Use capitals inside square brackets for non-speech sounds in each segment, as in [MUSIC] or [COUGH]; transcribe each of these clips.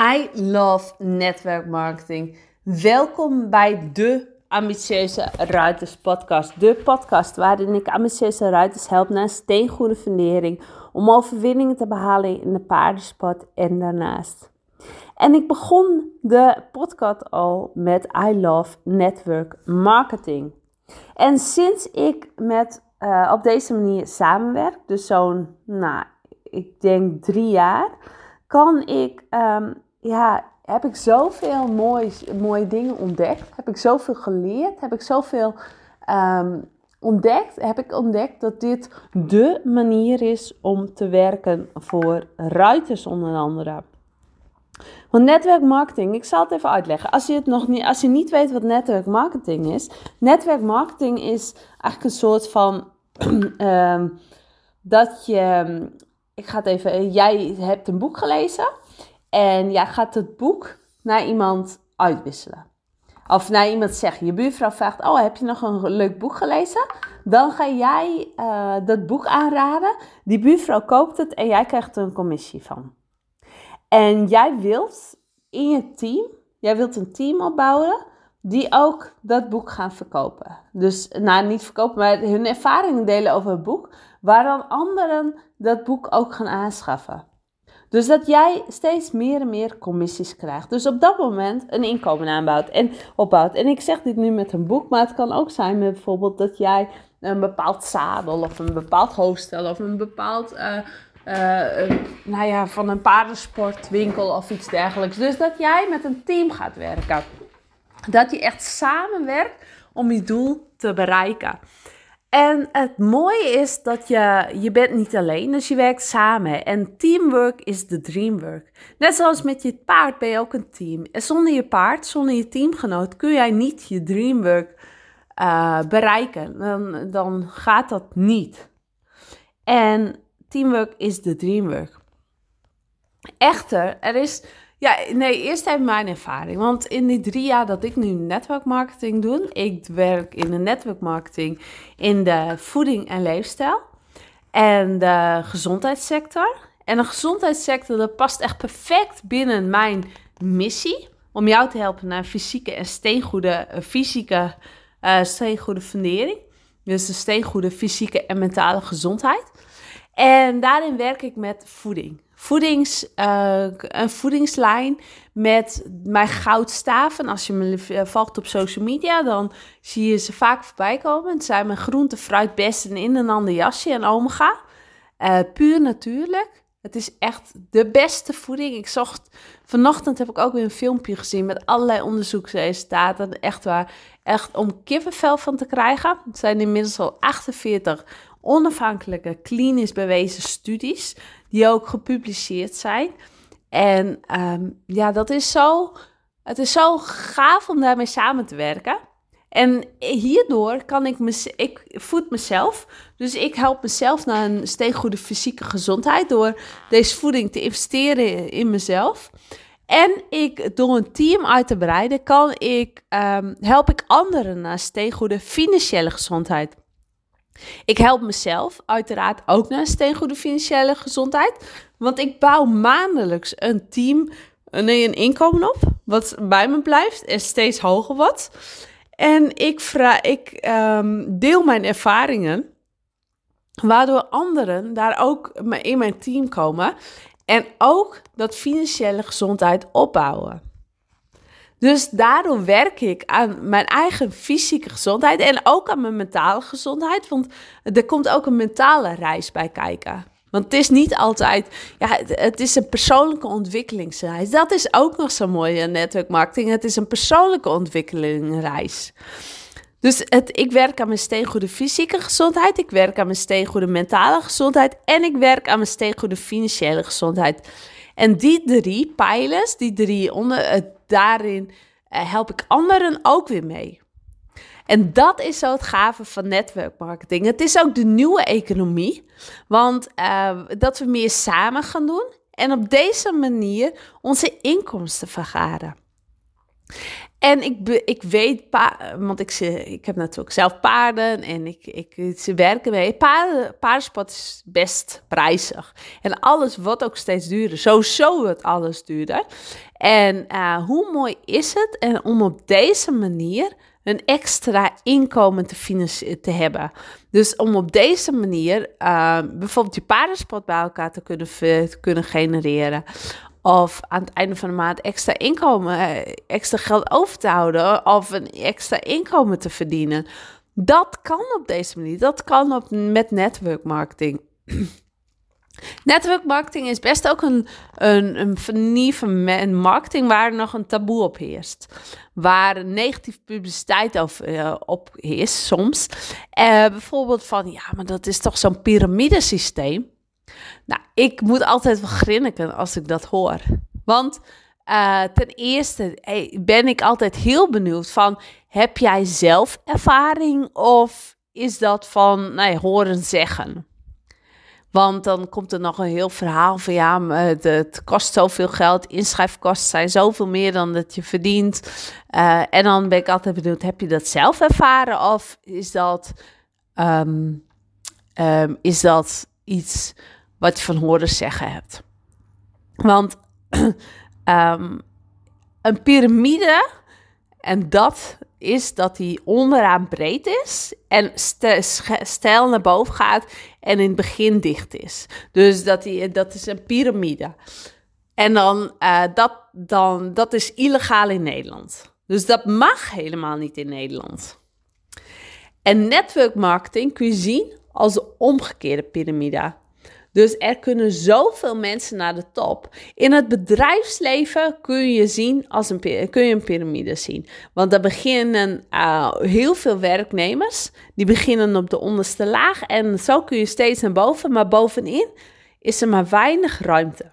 I love network marketing. Welkom bij de Ambitieuze Ruiters podcast. De podcast waarin ik ambitieuze ruiters help naar een steengoede fundering om overwinningen te behalen in de paardensport en daarnaast. En ik begon de podcast al met I love network marketing. En sinds ik met uh, op deze manier samenwerk, dus zo'n, nou, ik denk drie jaar, kan ik, um, ja, heb ik zoveel moois, mooie dingen ontdekt. Heb ik zoveel geleerd. Heb ik zoveel um, ontdekt. Heb ik ontdekt dat dit de manier is om te werken voor ruiters onder andere. Want netwerkmarketing, ik zal het even uitleggen. Als je, het nog niet, als je niet weet wat netwerkmarketing is. Netwerkmarketing is eigenlijk een soort van um, [CLEARS THROAT] dat je. Ik ga het even. Jij hebt een boek gelezen. En jij gaat het boek naar iemand uitwisselen. Of naar iemand zeggen. Je buurvrouw vraagt: Oh, heb je nog een leuk boek gelezen? Dan ga jij uh, dat boek aanraden. Die buurvrouw koopt het en jij krijgt er een commissie van. En jij wilt in je team, jij wilt een team opbouwen die ook dat boek gaan verkopen. Dus, nou niet verkopen, maar hun ervaringen delen over het boek, waar dan anderen dat boek ook gaan aanschaffen. Dus dat jij steeds meer en meer commissies krijgt. Dus op dat moment een inkomen aanbouwt en opbouwt. En ik zeg dit nu met een boek, maar het kan ook zijn met bijvoorbeeld dat jij een bepaald zadel of een bepaald hoofdstel of een bepaald uh, uh, nou ja, van een paardensportwinkel of iets dergelijks. Dus dat jij met een team gaat werken. Dat je echt samenwerkt om je doel te bereiken. En het mooie is dat je, je bent niet alleen, dus je werkt samen. En teamwork is de dreamwork. Net zoals met je paard ben je ook een team. En zonder je paard, zonder je teamgenoot, kun jij niet je dreamwork uh, bereiken. Dan, dan gaat dat niet. En teamwork is de dreamwork. Echter, er is. Ja, nee, eerst even mijn ervaring. Want in die drie jaar dat ik nu netwerkmarketing doe, ik werk in de netwerkmarketing in de voeding en leefstijl en de gezondheidssector. En de gezondheidssector, dat past echt perfect binnen mijn missie om jou te helpen naar fysieke en steengoede, fysieke, uh, steengoede fundering. Dus de steengoede fysieke en mentale gezondheid. En daarin werk ik met voeding. Voedings, uh, een voedingslijn met mijn goudstaven. Als je me volgt op social media, dan zie je ze vaak voorbij komen. Het zijn mijn groente, fruit, bessen in een ander jasje en omega. Uh, puur natuurlijk. Het is echt de beste voeding. Ik zocht, vanochtend heb ik ook weer een filmpje gezien met allerlei onderzoeksresultaten. Echt waar, echt om kippenvel van te krijgen. Het zijn inmiddels al 48 onafhankelijke, klinisch bewezen studies, die ook gepubliceerd zijn. En um, ja, dat is zo, het is zo gaaf om daarmee samen te werken. En hierdoor kan ik, me, ik voed mezelf. Dus ik help mezelf naar een steeds goede fysieke gezondheid door deze voeding te investeren in mezelf. En ik, door een team uit te breiden, kan ik, um, help ik anderen naar steeds goede financiële gezondheid. Ik help mezelf uiteraard ook naar een steengoede financiële gezondheid. Want ik bouw maandelijks een team, nee, een inkomen op. Wat bij me blijft en steeds hoger wordt. En ik, vraag, ik um, deel mijn ervaringen. Waardoor anderen daar ook in mijn team komen. En ook dat financiële gezondheid opbouwen. Dus daardoor werk ik aan mijn eigen fysieke gezondheid en ook aan mijn mentale gezondheid. Want er komt ook een mentale reis bij kijken. Want het is niet altijd, ja, het, is een persoonlijke ontwikkelingsreis. Dat is ook nog zo mooi in netwerkmarketing. Het is een persoonlijke ontwikkelingsreis. Dus het, ik werk aan mijn steengoede fysieke gezondheid, ik werk aan mijn steengoede mentale gezondheid en ik werk aan mijn steengoede financiële gezondheid. En die drie pijlers, die drie onder, daarin uh, help ik anderen ook weer mee. En dat is zo het gave van netwerkmarketing. Het is ook de nieuwe economie, want uh, dat we meer samen gaan doen en op deze manier onze inkomsten vergaren. En ik, ik weet, want ik, ik heb natuurlijk zelf paarden en ik, ik, ze werken mee. Paarden, paardensport is best prijzig. En alles wordt ook steeds duurder. Sowieso wordt alles duurder. En uh, hoe mooi is het en om op deze manier een extra inkomen te, te hebben. Dus om op deze manier uh, bijvoorbeeld je paardensport bij elkaar te kunnen, te kunnen genereren. Of aan het einde van de maand extra inkomen, eh, extra geld over te houden. Of een extra inkomen te verdienen. Dat kan op deze manier. Dat kan op, met network marketing. [CLEARS THROAT] Network marketing is best ook een, een, een van marketing waar nog een taboe op heerst. Waar negatieve publiciteit over, uh, op heerst soms. Uh, bijvoorbeeld van, ja, maar dat is toch zo'n piramidesysteem. Nou, ik moet altijd wel grinniken als ik dat hoor. Want uh, ten eerste ben ik altijd heel benieuwd van, heb jij zelf ervaring of is dat van, nee, horen zeggen? Want dan komt er nog een heel verhaal van ja, het, het kost zoveel geld, inschrijfkosten zijn zoveel meer dan dat je verdient. En dan ben ik altijd benieuwd, heb je dat zelf ervaren of is dat, um, um, is dat iets wat je van horen zeggen hebt? Want um, [CLEARS THROAT] een piramide, en dat is dat die onderaan breed is en stijl naar boven gaat en in het begin dicht is. Dus dat, dat is een piramide. En dan, uh, dat, dan, dat is illegaal in Nederland. Dus dat mag helemaal niet in Nederland. En network marketing kun je zien als de omgekeerde piramide. Dus er kunnen zoveel mensen naar de top. In het bedrijfsleven kun je, zien als een, kun je een piramide zien. Want er beginnen uh, heel veel werknemers. Die beginnen op de onderste laag. En zo kun je steeds naar boven. Maar bovenin is er maar weinig ruimte.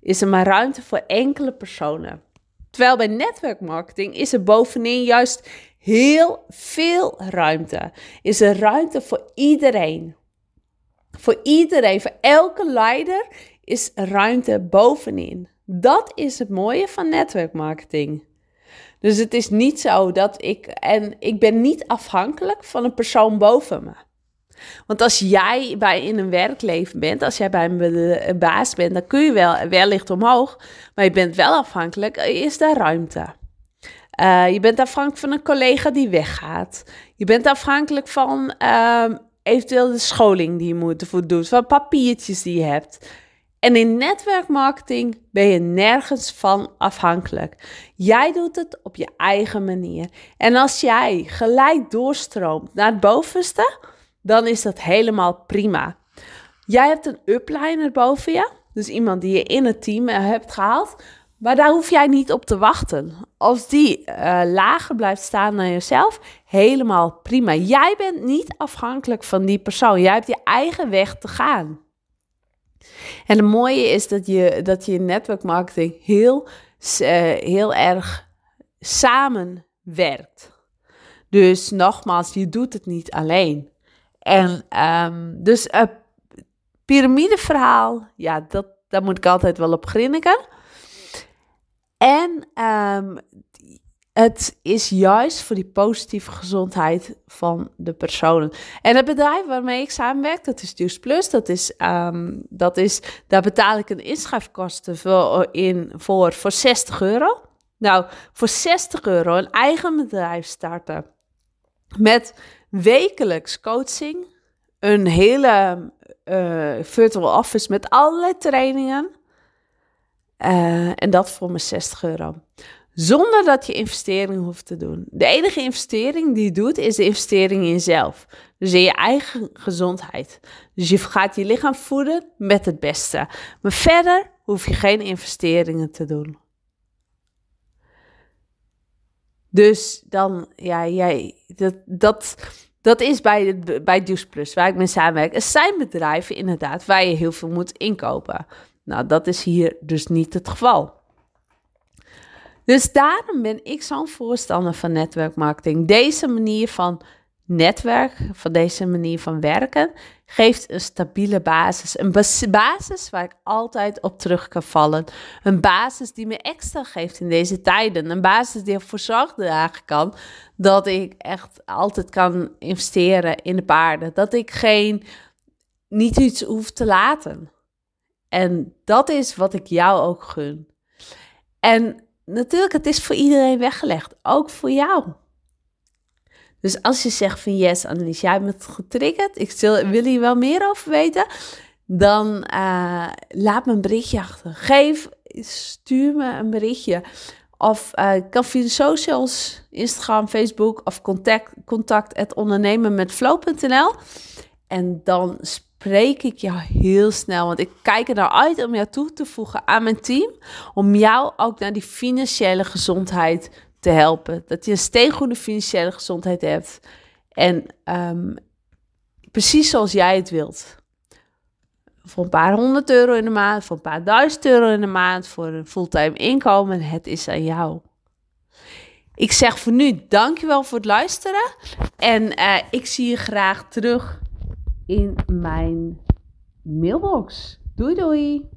Is er maar ruimte voor enkele personen. Terwijl bij netwerkmarketing is er bovenin juist heel veel ruimte. Is er ruimte voor iedereen. Voor iedereen, elke leider is ruimte bovenin. Dat is het mooie van netwerkmarketing. Dus het is niet zo dat ik. En ik ben niet afhankelijk van een persoon boven me. Want als jij bij in een werkleven bent, als jij bij een baas bent, dan kun je wel wellicht omhoog. Maar je bent wel afhankelijk, is daar ruimte. Uh, je bent afhankelijk van een collega die weggaat. Je bent afhankelijk van uh, eventueel de scholing die je moet ervoor doen, van papiertjes die je hebt. En in netwerkmarketing ben je nergens van afhankelijk. Jij doet het op je eigen manier. En als jij gelijk doorstroomt naar het bovenste, dan is dat helemaal prima. Jij hebt een upliner boven je, dus iemand die je in het team hebt gehaald. Maar daar hoef jij niet op te wachten. Als die uh, lager blijft staan dan jezelf, helemaal prima. Jij bent niet afhankelijk van die persoon. Jij hebt je eigen weg te gaan. En het mooie is dat je, dat je netwerkmarketing heel, uh, heel erg samenwerkt. Dus nogmaals, je doet het niet alleen. En um, dus een piramideverhaal, ja, dat, daar moet ik altijd wel op grinniken. En um, het is juist voor die positieve gezondheid van de personen. En het bedrijf waarmee ik samenwerk, dat is Juice Plus. Dat is, um, dat is, daar betaal ik een inschrijfkosten voor, in, voor, voor 60 euro. Nou, voor 60 euro een eigen bedrijf starten. Met wekelijks coaching. Een hele uh, virtual office met allerlei trainingen. Uh, en dat voor mijn 60 euro. Zonder dat je investering hoeft te doen. De enige investering die je doet, is de investering in jezelf. Dus in je eigen gezondheid. Dus je gaat je lichaam voeden met het beste. Maar verder hoef je geen investeringen te doen. Dus dan, ja, jij, dat, dat, dat is bij, bij Juice Plus, waar ik mee samenwerk. Er zijn bedrijven inderdaad waar je heel veel moet inkopen. Nou, dat is hier dus niet het geval. Dus daarom ben ik zo'n voorstander van netwerkmarketing. Deze manier van netwerk, van deze manier van werken, geeft een stabiele basis. Een basis waar ik altijd op terug kan vallen. Een basis die me extra geeft in deze tijden. Een basis die ervoor zorgt eigenlijk kan dat ik echt altijd kan investeren in de paarden. Dat ik geen, niet iets hoef te laten. En dat is wat ik jou ook gun. En natuurlijk, het is voor iedereen weggelegd. Ook voor jou. Dus als je zegt van yes, Annelies, jij bent getriggerd. Ik wil hier wel meer over weten. Dan uh, laat me een berichtje achter. Geef, stuur me een berichtje. Of uh, kan via socials, Instagram, Facebook of contact, contact met. En dan spreek ik jou heel snel. Want ik kijk er naar uit om jou toe te voegen aan mijn team. Om jou ook naar die financiële gezondheid te helpen. Dat je een steengoede financiële gezondheid hebt. En um, precies zoals jij het wilt. Voor een paar honderd euro in de maand, voor een paar duizend euro in de maand, voor een fulltime inkomen. Het is aan jou. Ik zeg voor nu dankjewel voor het luisteren. En uh, ik zie je graag terug in mijn mailbox. Doei doei!